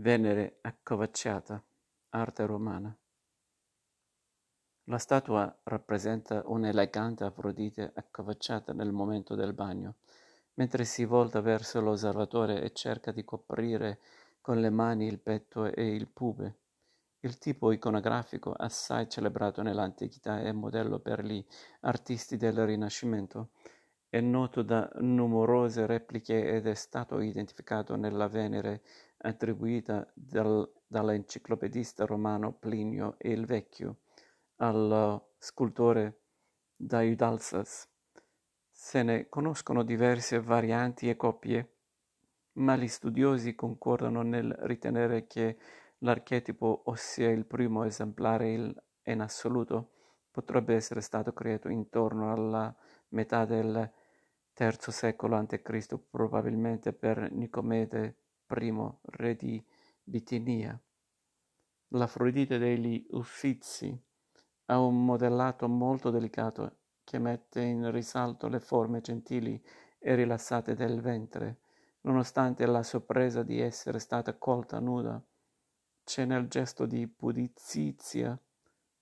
Venere accovacciata, arte romana. La statua rappresenta un'elegante Afrodite accovacciata nel momento del bagno, mentre si volta verso l'osservatore e cerca di coprire con le mani il petto e il pube. Il tipo iconografico assai celebrato nell'antichità e modello per gli artisti del Rinascimento è noto da numerose repliche ed è stato identificato nella Venere attribuita dal, dall'enciclopedista romano Plinio il Vecchio al scultore Daidalsas. Se ne conoscono diverse varianti e coppie, ma gli studiosi concordano nel ritenere che l'archetipo, ossia il primo esemplare in assoluto, potrebbe essere stato creato intorno alla metà del III secolo a.C., probabilmente per Nicomede I, re di Bitinia. L'Afrodite degli Uffizi ha un modellato molto delicato che mette in risalto le forme gentili e rilassate del ventre, nonostante la sorpresa di essere stata colta nuda. C'è nel gesto di pudizizia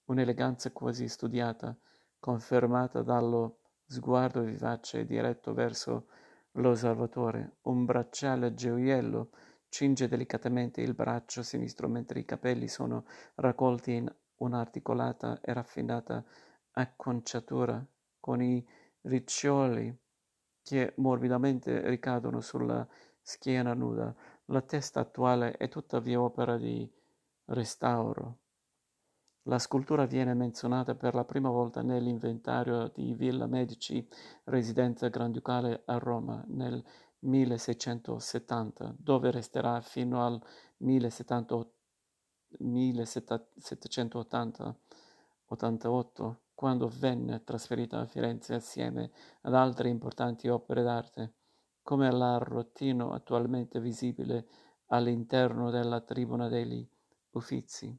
un'eleganza quasi studiata, confermata dallo sguardo vivace diretto verso l'osservatore. Un bracciale a gioiello cinge delicatamente il braccio sinistro mentre i capelli sono raccolti in un'articolata e raffinata acconciatura con i riccioli che morbidamente ricadono sulla schiena nuda. La testa attuale è tuttavia opera di restauro. La scultura viene menzionata per la prima volta nell'inventario di Villa Medici, residenza granducale a Roma, nel 1670, dove resterà fino al 1788, quando venne trasferita a Firenze assieme ad altre importanti opere d'arte, come l'arrotino attualmente visibile all'interno della tribuna degli Uffizi.